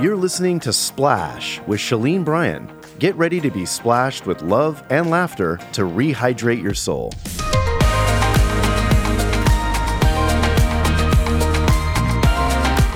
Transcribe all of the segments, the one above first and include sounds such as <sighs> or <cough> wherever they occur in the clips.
You're listening to Splash with Shalene Bryan. Get ready to be splashed with love and laughter to rehydrate your soul.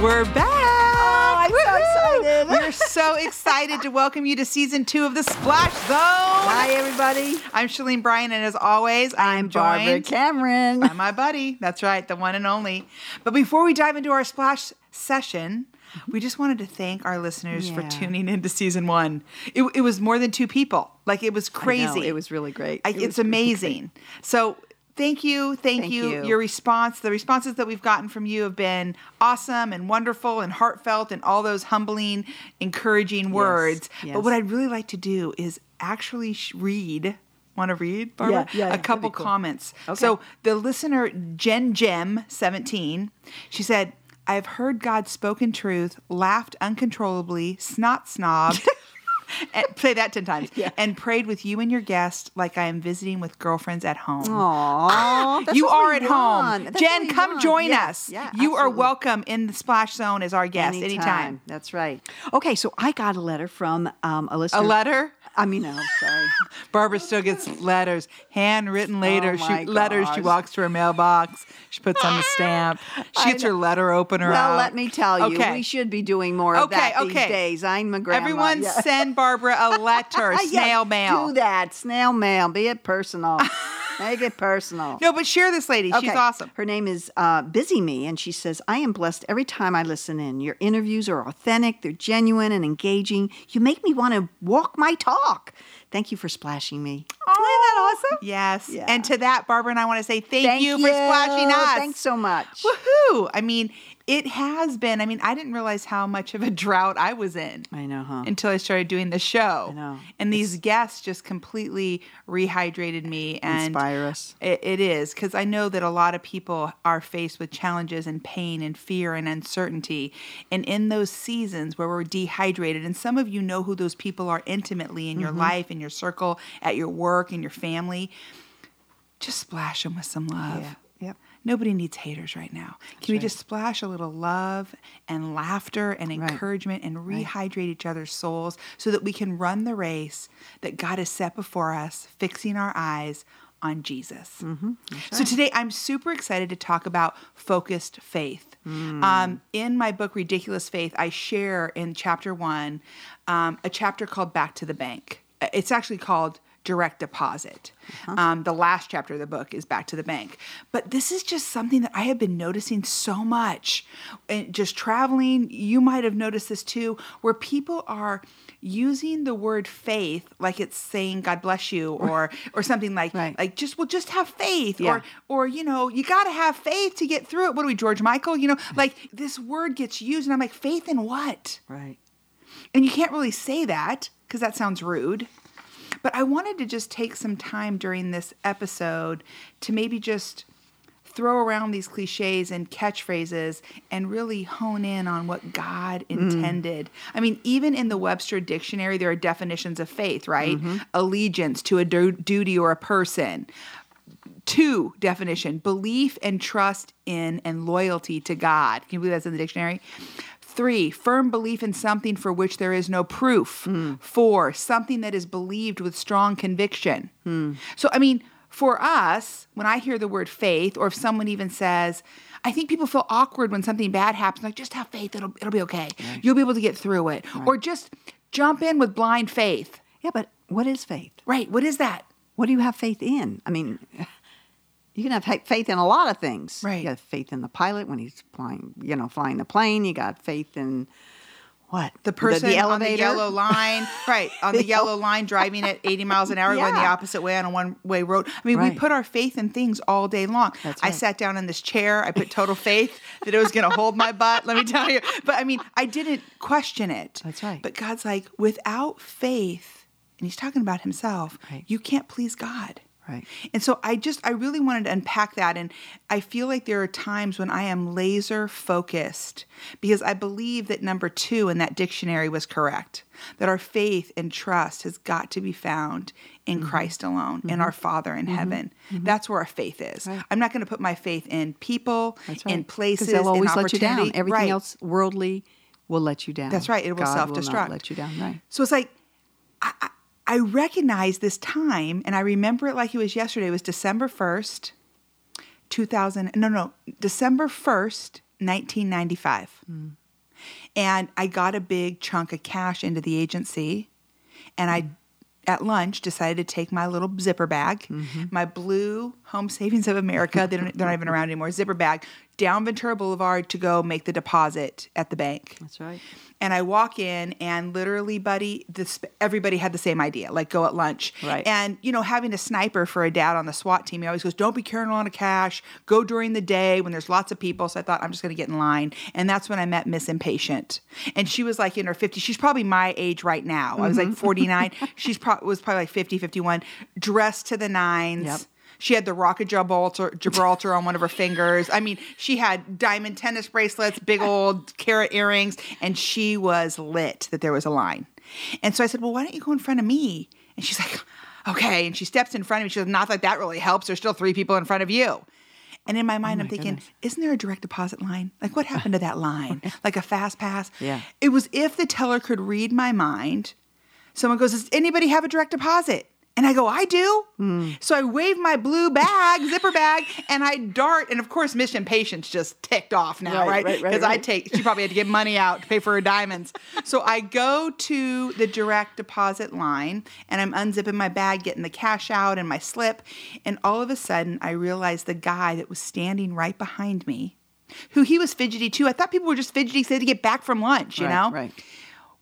We're back. Oh, I'm so excited. We're so <laughs> excited to welcome you to season two of the Splash Zone. Hi, everybody. I'm Shalene Bryan, and as always, I'm, I'm Barbara joined Cameron. by my buddy. That's right, the one and only. But before we dive into our Splash session, we just wanted to thank our listeners for Yeah. tuning into season one. It, it was more than two people. Like it was I know, crazy. it was really great. I, It it's amazing. So thank you, thank, Thank you. you. Your response, the responses that we've gotten from you have been awesome and wonderful and heartfelt and all those humbling, encouraging words. But yes. what I'd really like to do is actually read. Want to read, Barbara? Yeah, yeah, A couple cool. comments. Okay. So the listener Jen Gem seventeen, she said. I've heard God's spoken truth, laughed uncontrollably, snot snobbed, <laughs> and, say that 10 times, Yeah. and prayed with you and your guest like I am visiting with girlfriends at home. Aww, that's you are at home. That's Jen, come want. join Yeah, us. Yeah, you are welcome in the Splash Zone as our guest anytime. That's right. Okay, so I got a letter from um, a listener. A letter? I mean, no, sorry. Barbara still gets letters, handwritten oh later. Oh, she letters. She walks to her mailbox. She puts on the stamp. <laughs> She gets her letter opener well, out. let me tell you, Okay. we should be doing more of Okay, that these okay. days. I'm a grandma. Everyone yeah. send Barbara a letter, <laughs> snail mail. Do that, snail mail. Be it personal. <laughs> Make it personal. No, but share this lady. She's awesome. Her name is uh, Busy Me, and she says, I am blessed every time I listen in. Your interviews are authentic, they're genuine and engaging. You make me want to walk my talk. Thank you for splashing me. Oh, Isn't that awesome? Yes. Yeah. And to that, Barbara and I want to say thank, you for splashing us. Thanks so much. Woohoo! I mean, it has been. I mean, I didn't realize how much of a drought I was in I know, huh? until I started doing the show. I know. And these guests just completely rehydrated me and Inspire us. It, it is because I know that a lot of people are faced with challenges and pain and fear and uncertainty. And in those seasons where we're dehydrated, and some of you know who those people are intimately in Mm-hmm. your life, in your circle, at your work, in your family, just splash them with some love. Yeah. Yep. Nobody needs haters right now. Can we right. just splash a little love and laughter and Right. encouragement and rehydrate each other's souls so that we can run the race that God has set before us, fixing our eyes on Jesus. Mm-hmm. So today I'm super excited to talk about focused faith. Mm. Um, in my book, Ridiculous Faith, I share in chapter one um, a chapter called Back to the Bank. Uh, It's actually called Direct Deposit. Uh-huh. Um, the last chapter of the book is Back to the Bank. But this is just something that I have been noticing so much. And just traveling, you might have noticed this too, where people are using the word faith like it's saying God bless you or or something like Right. like just well just have faith Yeah. or or you know you got to have faith to get through it what are we George Michael you know like this word gets used and I'm like faith in what Right. and you can't really say that because that sounds rude. But I wanted to just take some time during this episode to maybe just throw around these cliches and catchphrases and really hone in on what God mm. intended. I mean, even in the Webster dictionary, there are definitions of faith, right? Mm-hmm. Allegiance to a du- duty or a person. Two definition belief and trust in and loyalty to God. Can you believe that's in the dictionary? Three, firm belief in something for which there is no proof. Hmm. Four, something that is believed with strong conviction. Hmm. So, I mean, for us, when I hear the word faith, or if someone even says, I think people feel awkward when something bad happens, like just have faith, it'll, it'll be okay. You'll be able to get through it. Or just jump in with blind faith. Yeah, but what is faith? Right, what is that? What do you have faith in? I mean, you can have faith in a lot of things. Right. You have faith in the pilot when he's flying, you know, flying the plane. You got faith in what? the person the, on the yellow line, <laughs> right? On the yellow line, driving at 80 miles an hour, going the opposite way on a one-way road. I mean, we put our faith in things all day long. That's I sat down in this chair. I put total faith that it was going to hold my butt. Let me tell you. But I mean, I didn't question it. That's right. But God's like, without faith, and He's talking about Himself, Right. you can't please God. Right. And so I just, I really wanted to unpack that. And I feel like there are times when I am laser focused because I believe that number two in that dictionary was correct that our faith and trust has got to be found in Mm-hmm. Christ alone, in mm-hmm. our Father in mm-hmm. heaven. Mm-hmm. That's where our faith is. Right. I'm not going to put my faith in people, right. in places, they'll always in let you down. Everything Right. else worldly will let you down. That's right, it will God self-destruct. not let you down. Right. So it's like I, I, I recognize this time, and I remember it like it was yesterday. It was December first, two thousand. No, no, December first, nineteen ninety five. Mm. And I got a big chunk of cash into the agency, and I. Mm. At lunch, decided to take my little zipper bag, mm-hmm. my blue Home Savings of America, they don't, they're not even around anymore, zipper bag, down Ventura Boulevard to go make the deposit at the bank. That's right. And I walk in, and literally, buddy, this everybody had the same idea, like go at lunch. Right. And you know, having a sniper for a dad on the SWAT team, he always goes, "Don't be carrying a lot of cash. Go during the day when there's lots of people." So I thought I'm just going to get in line, and that's when I met Miss Impatient, and she was like in her 50s. She's probably my age right now. I was Mm-hmm. like 49. She's probably was probably like 50, 51, dressed to the nines. Yep. She had the Rock of Gibraltar, Gibraltar on one of her fingers. I mean, she had diamond tennis bracelets, big old carat earrings, and she was lit that there was a line. And so I said, Well, why don't you go in front of me? And she's like, Okay. And she steps in front of me. She goes, Not like that really helps. There's still three people in front of you. And in my mind, oh I'm thinking, isn't there a direct deposit line? Like, what happened to that line? <laughs> like a fast pass? Yeah. It was if the teller could read my mind. Someone goes, Does anybody have a direct deposit? And I go, I do. Hmm. So I wave my blue bag, zipper bag, and I dart. And of course, Mission Impatience just ticked off now, Right, right? right, right, Because I take, she probably had to get money out to pay for her diamonds. <laughs> So I go to the direct deposit line and I'm unzipping my bag, getting the cash out and my slip. And all of a sudden, I realize the guy that was standing right behind me, who he was fidgety too. I thought people were just fidgety because they had to get back from lunch, you right, know? Right.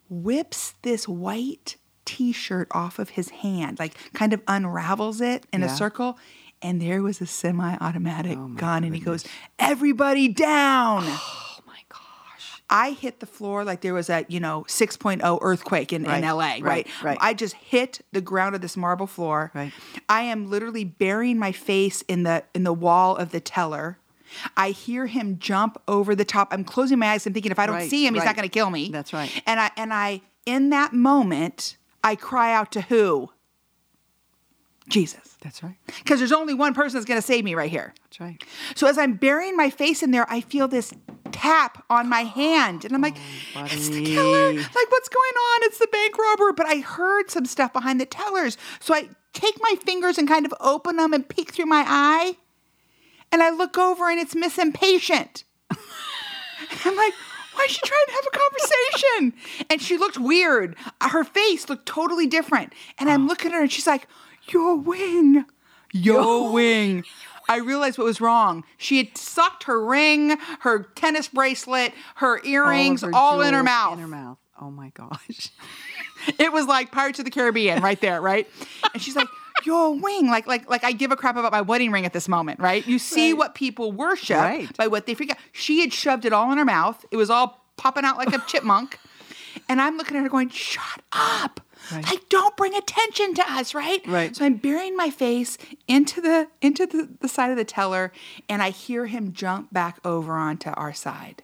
whips this white t-shirt off of his hand, like kind of unravels it in Yeah. a circle. And there was a semi-automatic oh gun, and he goes, "Everybody down!" <gasps> Oh my gosh. I hit the floor like there was a you know 6.0 earthquake in, Right, in LA, right, right, right. I just hit the ground of this marble floor. Right. I am literally burying my face in the in the wall of the teller. I hear him jump over the top. I'm closing my eyes. I'm thinking if I don't Right, see him, he's not going to kill me. That's right. And I and I in that moment I cry out to who? Jesus. That's right. Because there's only one person that's going to save me right here. That's right. So as I'm burying my face in there, I feel this tap on my hand. And I'm like, oh, it's the killer. Like, what's going on? It's the bank robber. But I heard some stuff behind the tellers. So I take my fingers and kind of open them and peek through my eye. And I look over and it's Miss Impatient. <laughs> I'm like, why is she trying to have a conversation? And she looked weird. Her face looked totally different. And I'm oh. looking at her and she's like, Your wing. Your <laughs> wing. I realized what was wrong. She had sucked her ring, her tennis bracelet, her earrings, all, her in her mouth. In her mouth. Oh my gosh. <laughs> It was like Pirates of the Caribbean right there, right? And she's like, your wing, like like like I give a crap about my wedding ring at this moment, right? You see Right. what people worship Right. by what they forget. She had shoved it all in her mouth. It was all popping out like a <laughs> chipmunk. And I'm looking at her going, shut up. Right. Like, don't bring attention to us, right? Right. So I'm burying my face into the into the, the side of the teller, and I hear him jump back over onto our side.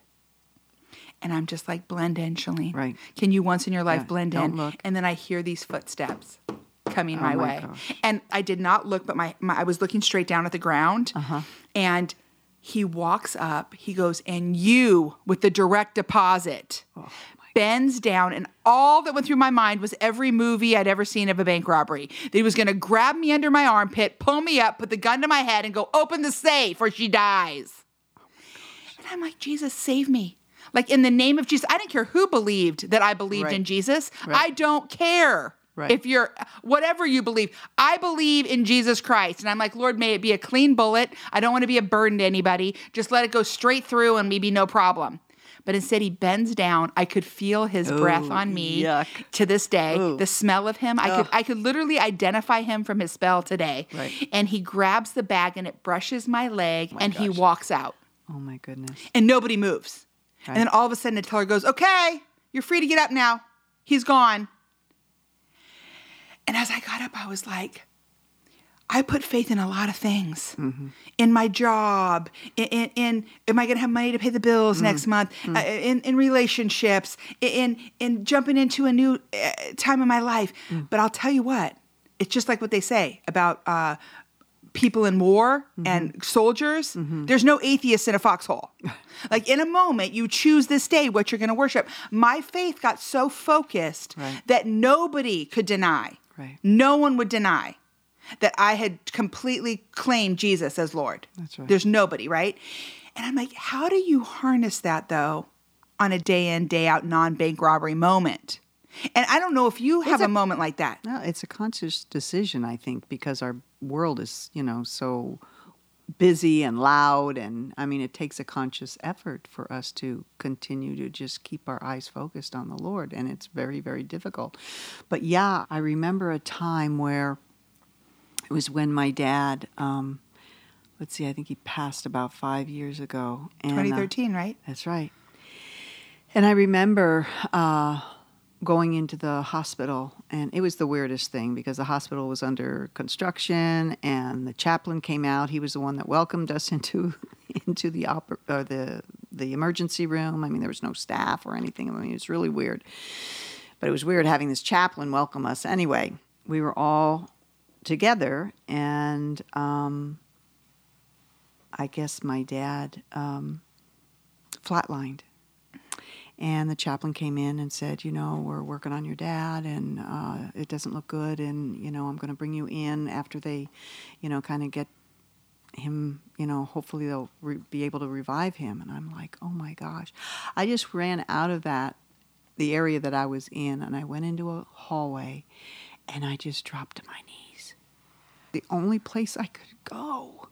And I'm just like, blend in, Shalene. Right. Can you once in your life Yeah, blend in? look. And then I hear these footsteps coming Oh my, my way. gosh. And I did not look, but my, my I was looking straight down at the ground. Uh-huh. And he walks up, he goes, and you with the direct deposit. Oh, Bends down, and all that went through my mind was every movie I'd ever seen of a bank robbery. That he was going to grab me under my armpit, pull me up, put the gun to my head, and go, Open the safe or she dies. And I'm like, Jesus, save me. Like in the name of Jesus. I didn't care who believed that I believed Right. in Jesus. Right. I don't care. Right. If you're whatever you believe, I believe in Jesus Christ. And I'm like, Lord, may it be a clean bullet. I don't want to be a burden to anybody. Just let it go straight through and maybe no problem. But instead, he bends down. I could feel his breath on me yuck. to this day. Ooh. The smell of him, I could I could literally identify him from his spell today. Right. And he grabs the bag and it brushes my leg and he walks out Oh my goodness. and nobody moves. Right. And then all of a sudden the teller goes, Okay, you're free to get up now. He's gone. And as I got up, I was like, I put faith in a lot of things. Mm-hmm. In my job, in, in, in am I going to have money to pay the bills next Mm-hmm. month? Uh, in, in relationships, in, in jumping into a new uh, time in my life. Mm. But I'll tell you what, it's just like what they say about uh, people in war and soldiers. There's no atheists in a foxhole. <laughs> like in a moment, you choose this day what you're going to worship. My faith got so focused Right. that nobody could deny. Right. No one would deny that I had completely claimed Jesus as Lord. That's right. There's nobody, right? And I'm like, how do you harness that though on a day in, day out non bank robbery moment? And I don't know if you have a, a- moment like that. No, it's a conscious decision, I think, because our world is, you know, so busy and loud. And I mean, it takes a conscious effort for us to continue to just keep our eyes focused on the Lord. And it's very, very difficult. But yeah, I remember a time where it was when my dad, um, let's see, I think he passed about five years ago. And, uh, 2013, right? that's right. And I remember uh, going into the hospital, and it was the weirdest thing because the hospital was under construction, and the chaplain came out. He was the one that welcomed us <laughs> into into the or the the emergency room. I mean, there was no staff or anything. I mean, it was really weird. But it was weird having this chaplain welcome us. Anyway, we were all together, and um, I guess my dad um, flatlined. And the chaplain came in and said, You know, we're working on your dad and uh, it doesn't look good. And, you know, I'm going to bring you in after they, you know, kind of get him, you know, hopefully they'll re- be able to revive him. And I'm like, Oh my gosh. I just ran out of that, the area that I was in, and I went into a hallway and I just dropped to my knees. The only place I could go.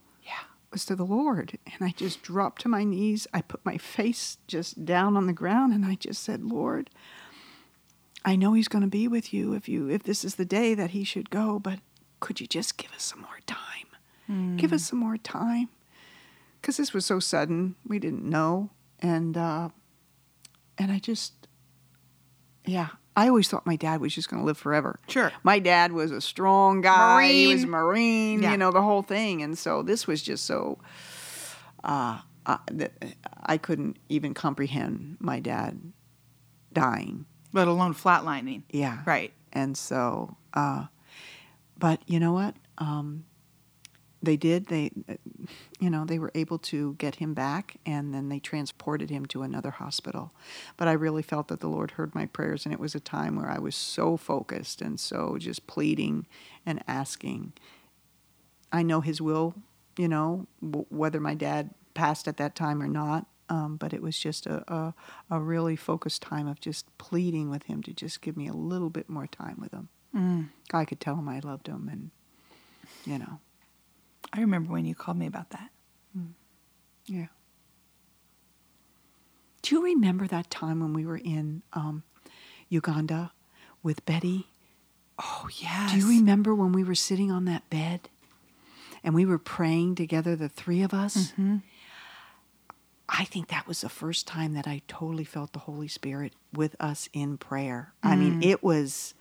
Was to the Lord. And I just dropped to my knees. I put my face just down on the ground and I just said, Lord, I know he's going to be with you if you if this is the day that he should go, but could you just give us some more time? Give us some more time. Cuz this was so sudden. We didn't know and uh and I just yeah, I always thought my dad was just going to live forever. Sure. My dad was a strong guy. Marine. He was a Marine. Yeah. you know, the whole thing. And so this was just so, uh, uh, I couldn't even comprehend my dad dying. Let alone flatlining. Yeah. Right. And so, uh, but you know what? Um, they did. They, you know, they were able to get him back, and then they transported him to another hospital. But I really felt that the Lord heard my prayers, and it was a time where I was so focused and so just pleading and asking. I know His will, you know, w- whether my dad passed at that time or not. Um, but it was just a, a a really focused time of just pleading with him to just give me a little bit more time with him. Mm. I could tell him I loved him, and you know, I remember when you called me about that. yeah. Do you remember that time when we were in um, Uganda with Betty? Oh, yes. Do you remember when we were sitting on that bed and we were praying together, the three of us? Mhm. I think that was the first time that I totally felt the Holy Spirit with us in prayer. I mean, it was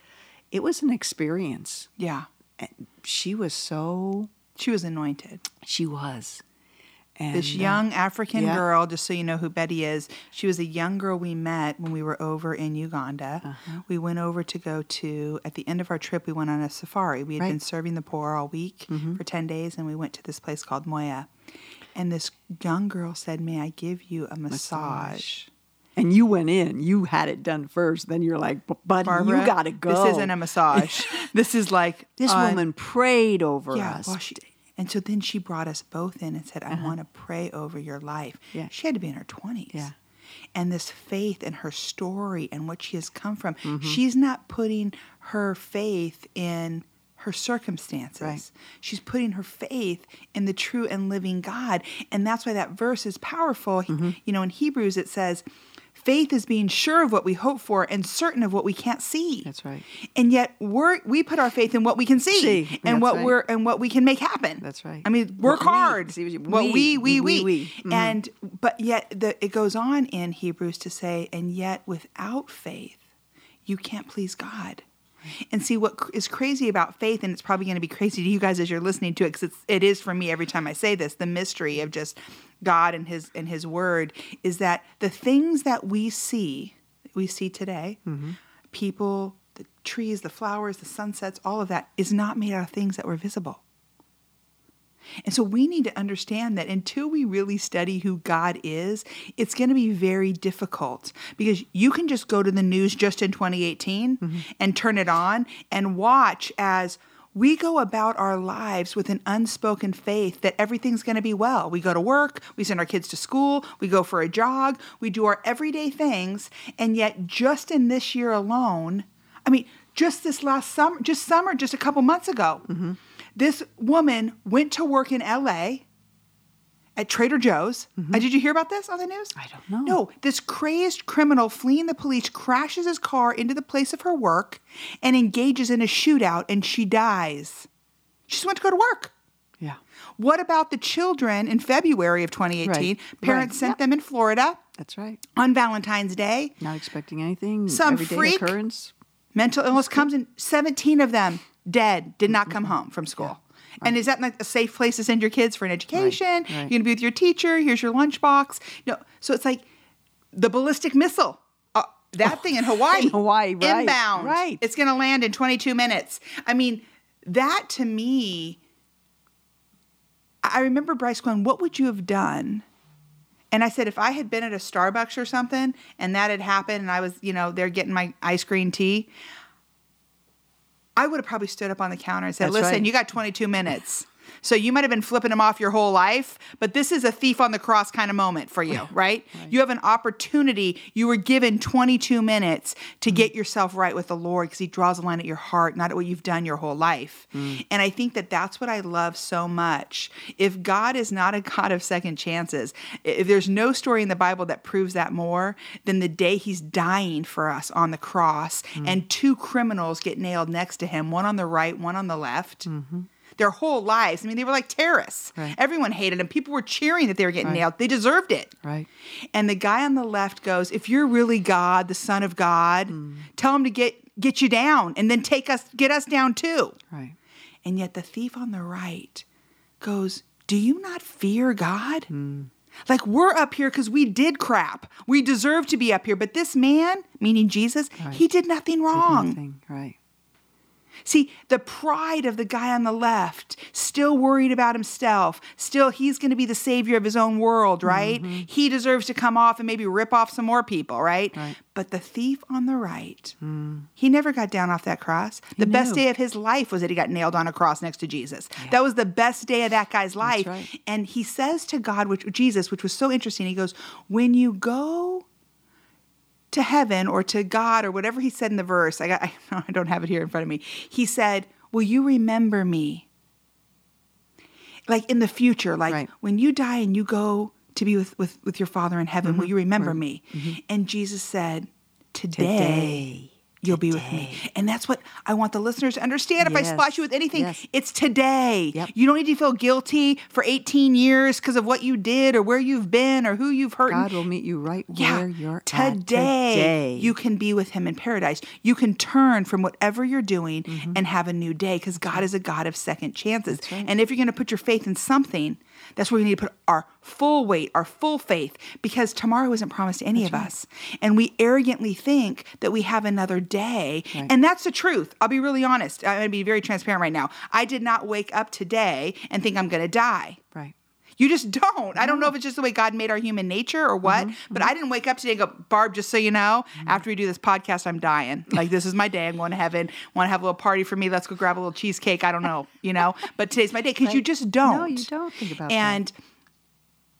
it was an experience. Yeah. And She was so She was anointed. she was. And This uh, young African yeah. girl, just so you know who Betty is, she was a young girl we met when we were over in Uganda. Uh-huh. We went over to go to, at the end of our trip, we went on a safari. We had Right. Mm-hmm. been serving the poor all week for 10 days, and we went to this place called Moya. And this young girl said, May I give you a massage? and you went in, you had it done first. Then you're like, but Barbara, you gotta go. This isn't a massage. <laughs> this is like This un- woman prayed over Yeah, us. well, she, and so then she brought us both in and said, "I want to pray over your life." Uh-huh. Yeah. she had to be in her twenties. Yeah. and this faith and her story and what she has come from. Mm-hmm. She's not putting her faith in her circumstances. Right. She's putting her faith in the true and living God, and that's why that verse is powerful. Mm-hmm. You know, in Hebrews it says. Faith is being sure of what we hope for and certain of what we can't see. That's right. And yet we're we put our faith in what we can see, See, and that's what right. we're and what we can make happen. That's right. I mean, work What we- hard. see what we we, we we, we, we. Mhm. and but yet the, it goes on in Hebrews to say, and yet without faith, you can't please God. And see what is crazy about faith, and it's probably going to be crazy to you guys as you're listening to it, because it is for me every time I say this. The mystery of just God and His and His Word is that the things that we see, we see today, mm-hmm. people, the trees, the flowers, the sunsets, all of that is not made out of things that were visible. And so we need to understand that until we really study who God is, it's going to be very difficult because you can just go to the news just in 2018 mm-hmm. and turn it on and watch as we go about our lives with an unspoken faith that everything's going to be well. We go to work, we send our kids to school, we go for a jog, we do our everyday things, and yet just in this year alone, I mean, just this last summer, just summer, just a couple months ago, mm-hmm. this woman went to work in LA at Trader Joe's. Uh, did you hear about this on the news? I don't know. No, this crazed criminal fleeing the police crashes his car into the place of her work and engages in a shootout and she dies. She just went to go to work. Yeah. What about the children in February of 2018? Right, Parents right, sent yep. them in Florida That's right. on Valentine's Day. Not expecting anything. Some everyday freak- occurrence. Mental illness comes in 17 of them dead, did not come home from school. And is that like a safe place to send your kids for an education? right. You're gonna be with your teacher. Here's your lunchbox. You know, so it's like the ballistic missile. Uh, that thing in <laughs> Hawaii, In Hawaii, right, inbound, right. It's gonna land in 22 minutes. I mean, that to me, I I remember Bryce going, "What would you have done?" And I said, if I had been at a Starbucks or something and that had happened and I was, you know, there getting my ice cream tea, I would have probably stood up on the counter and said, That's listen, right. you got 22 minutes. So you might have been flipping them off your whole life, but this is a thief on the cross kind of moment for you, right? You have an opportunity. You were given 22 minutes to Mm. get yourself right with the Lord because He draws a line at your heart, not at what you've done your whole life. Mm. And I think that that's what I love so much. If God is not a God of second chances, if there's no story in the Bible that proves that more than the day He's dying for us on the cross Mm. and two criminals get nailed next to Him, one on the right, one on the left Mm-hmm. Their whole lives. I mean, they were like terrorists. Right. Everyone hated them. People were cheering that they were getting nailed. They deserved it. Right. And the guy on the left goes, "If you're really God, the Son of God, Hmm. tell him to get get you down, and then take us, get us down too." Right. And yet the thief on the right goes, "Do you not fear God?" Hmm. Like we're up here because we did crap. We deserve to be up here. But this man, meaning Jesus, Right. he did nothing wrong. Nothing. Right. See, the pride of the guy on the left, still worried about himself, still he's going to be the savior of his own world, right? He deserves to come off and maybe rip off some more people, right? Right. But the thief on the right, he never got down off that cross. The best day of his life was that he got nailed on a cross next to Jesus. That was the best day of that guy's life. right. And he says to God, which Jesus, which was so interesting, he goes, When you go to heaven or to God or whatever he said in the verse. I got <laughs> I don't have it here in front of me. He said, "Will you remember me?" Like in the future, like Right. when you die and you go to be with with, with your father in heaven, Mm-hmm. will you remember me? And Jesus said, "Today." Today. You'll be with me. And that's what I want the listeners to understand. If I Yes. splash you with anything, Yes. it's today. Yep. You don't need to feel guilty for 18 years because of what you did or where you've been or who you've hurt. God will meet you right where you're today, at today. you can be with him in paradise. You can turn from whatever you're doing mm-hmm. and have a new day because God is a God of second chances. And if you're going to put your faith in something, that's where you need to put our full weight, our full faith, because tomorrow isn't promised to any of us. And we arrogantly think that we have another day. Right. And that's the truth. I'll be really honest. I'm going to be very transparent right now. I did not wake up today and think I'm going to die. Right. You just don't. I don't know if it's just the way God made our human nature or what, mm-hmm, but mm-hmm. I didn't wake up today and go, Barb, just so you know, mm-hmm. after we do this podcast, I'm dying. Like, this is my day. I'm going to heaven. Want to have a little party for me? Let's go grab a little cheesecake. I don't know, you know, but today's my day because you just don't. No, you don't think about that. And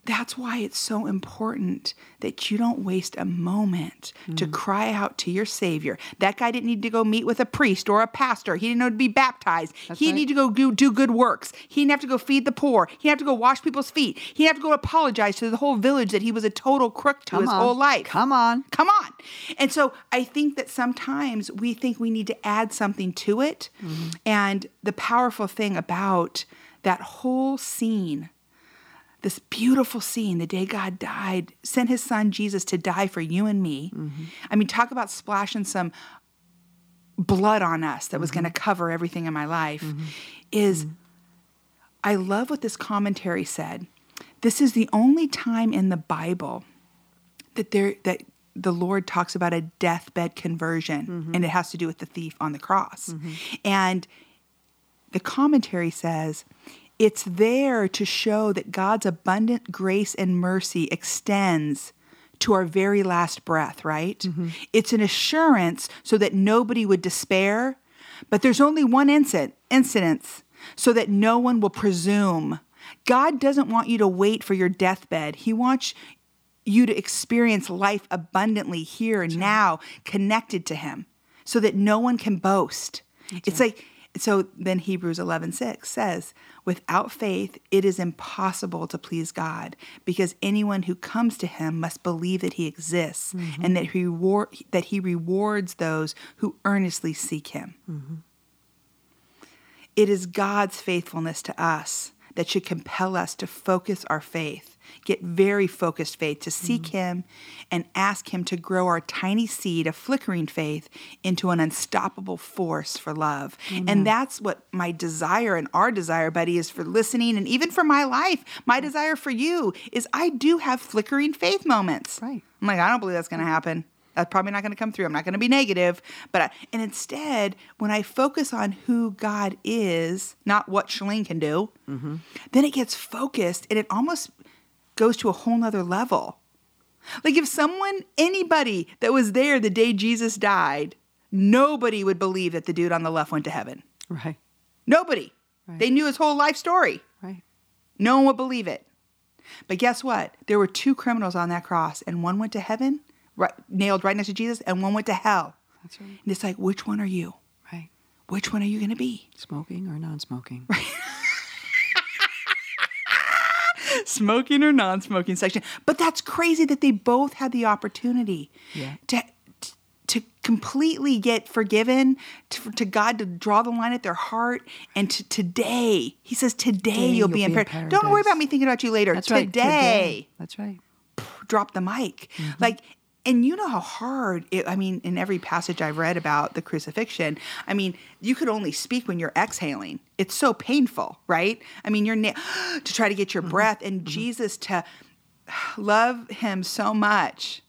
that's why it's so important that you don't waste a moment to Mm. cry out to your Savior. That guy didn't need to go meet with a priest or a pastor. He didn't know to be baptized. he didn't right. need to go do, do good works. He didn't have to go feed the poor. He didn't have to go wash people's feet. He didn't have to go apologize to the whole village that he was a total crook to Come his on. whole life. Come on. Come on. And so I think that sometimes we think we need to add something to it. Mm-hmm. And the powerful thing about that whole scene, this beautiful scene, the day God died, sent his son Jesus to die for you and me. Mm-hmm. I mean, talk about splashing some blood on us that was Mm-hmm. going to cover everything in my life. Is I love what this commentary said. This is the only time in the Bible that there that the Lord talks about a deathbed conversion, and it has to do with the thief on the cross. And the commentary says It's there to show that God's abundant grace and mercy extends to our very last breath, right? Mm-hmm. It's an assurance so that nobody would despair, but there's only one incident, incidence so that no one will presume. God doesn't want you to wait for your deathbed. He wants you to experience life abundantly here and now, connected to Him, so that no one can boast. it's like, so then Hebrews 11 6 says, without faith, it is impossible to please God because anyone who comes to Him must believe that He exists mm-hmm. and that he, reward, that he rewards those who earnestly seek Him. Mm-hmm. It is God's faithfulness to us that should compel us to focus our faith, get very focused faith, to seek mm. Him and ask Him to grow our tiny seed of flickering faith into an unstoppable force for love. And that's what my desire and our desire, buddy, is for listening and even for my life. My mm. desire for you is I do have flickering faith moments. Right. I'm like, I don't believe that's going to happen. That's probably not going to come through. I'm not going to be negative, but I, and instead, when I focus on who God is, not what Shalene can do, mm-hmm. then it gets focused and it almost goes to a whole nother level. Like if someone, anybody that was there the day Jesus died, nobody would believe that the dude on the left went to heaven. Right. Nobody. Right. They knew his whole life story. Right. No one would believe it. But guess what? There were two criminals on that cross, and one went to heaven, right, nailed right next to Jesus, and one went to hell. That's right. And it's like, which one are you? Right. Which one are you going to be? Smoking or non-smoking? Smoking <laughs> or non smoking section. But that's crazy that they both had the opportunity Yeah. to. To completely get forgiven, to, to God to draw the line at their heart, and to today, He says, today you'll, be, in, paradise. Don't worry about me thinking about you later. That's today, right. Today. That's right. drop the mic. Mm-hmm. Like, and you know how hard it, I mean, in every passage I've read about the crucifixion, I mean, you could only speak when you're exhaling. It's so painful, right? I mean, you're na- <gasps> to try to get your mm-hmm. breath, and mm-hmm. Jesus to <sighs> love him so much.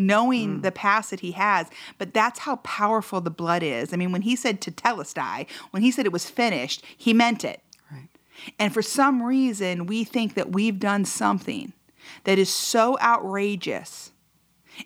Knowing mm. the past that he has, but that's how powerful the blood is. I mean, when he said tetelestai, when he said it was finished, he meant it. Right. And for some reason, we think that we've done something that is so outrageous.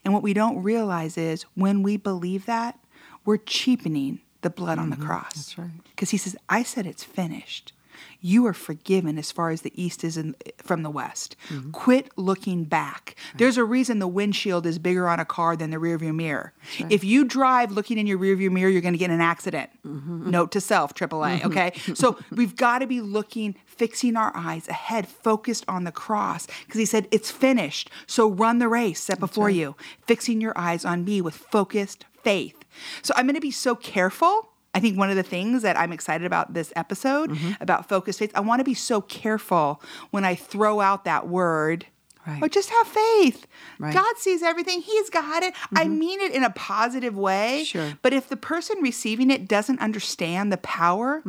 And what we don't realize is when we believe that, we're cheapening the blood on the mm-hmm. cross. That's right. Because he says, I said it's finished. You are forgiven as far as the east is in, from the west. Mm-hmm. Quit looking back. There's a reason the windshield is bigger on a car than the rearview mirror. If you drive looking in your rearview mirror, you're going to get in an accident. Mm-hmm. Note to self, AAA. Mm-hmm. Okay, <laughs> so we've got to be looking, fixing our eyes ahead, focused on the cross, because he said it's finished. So run the race set before you, fixing your eyes on me with focused faith. So I'm going to be so careful. I think one of the things that I'm excited about this episode Mm-hmm. about focused faith, I want to be so careful when I throw out that word. Right. Oh, just have faith. Right. Mm-hmm. God sees everything. He's got it. I mean it in a positive way. Sure. But if the person receiving it doesn't understand the power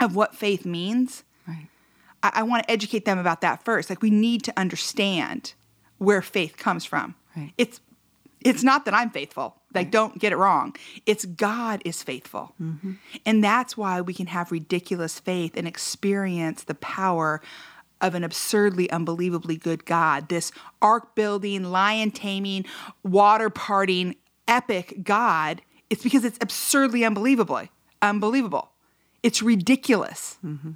of what faith means, Right. I, I want to educate them about that first. Like we need to understand where faith comes from. Right. It's it's not that I'm faithful. Like don't get it wrong. It's God is faithful. Mm-hmm. And that's why we can have ridiculous faith and experience the power of an absurdly unbelievably good God. This ark building, lion taming, water parting epic God. It's because it's absurdly unbelievable. Unbelievable. It's ridiculous. Mm-hmm.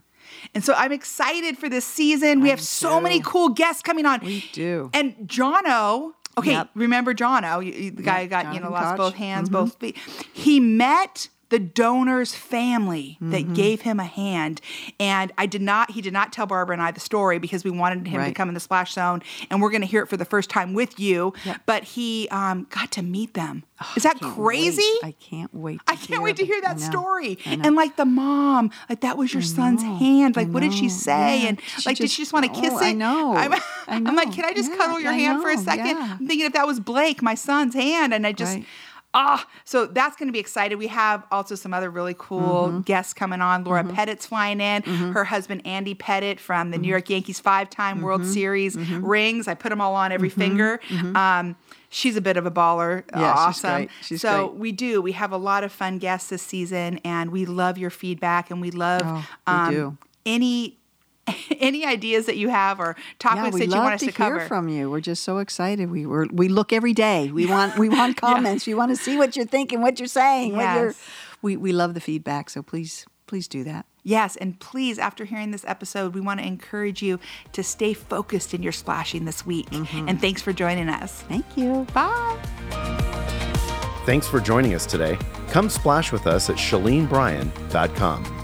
And so I'm excited for this season. We have so many cool guests coming on. We do. And Jono, okay, Yep. remember John? you- the guy Yep, got, you know, lost Koch. both hands, mm-hmm. both feet. He met the donor's family that gave him a hand. And I did not, he did not tell Barbara and I the story because we wanted him to come in the splash zone and we're going to hear it for the first time with you. Yep. But he um, got to meet them. Is that can't crazy? wait. I can't wait. I can't wait to hear that story. And like the mom, like that was your son's know. hand. Like, what did she say? Yeah. And She like, did she just want to kiss oh, it? I know. <laughs> I'm, I I'm like, can I just Yeah, cuddle your I hand for a second? Yeah. I'm thinking if that was Blake, my son's hand, and I just. Right. Ah, so that's going to be excited. We have also some other really cool Mm-hmm. guests coming on. Laura Pettitte's flying in. Her husband Andy Pettit from the New Mm-hmm. York Yankees five-time World Series rings. I put them all on every finger. Um, she's a bit of a baller. Mm-hmm. Yeah, she's awesome. great. She's so great. we do. We have a lot of fun guests this season, and we love your feedback, and we love Oh, we um, any <laughs> any ideas that you have or topics we that you love want us to, to, cover. hear from you. We're just so excited. We were we look every day. We want we want <laughs> <laughs> comments. We want to see what you're thinking, what you're saying. What you're, Yes. we we love the feedback. So please please do that. Yes, and please, after hearing this episode, we want to encourage you to stay focused in your splashing this week. Mm-hmm. And thanks for joining us. Thank you. Bye. Thanks for joining us today. Come splash with us at ShaleneBryan.com.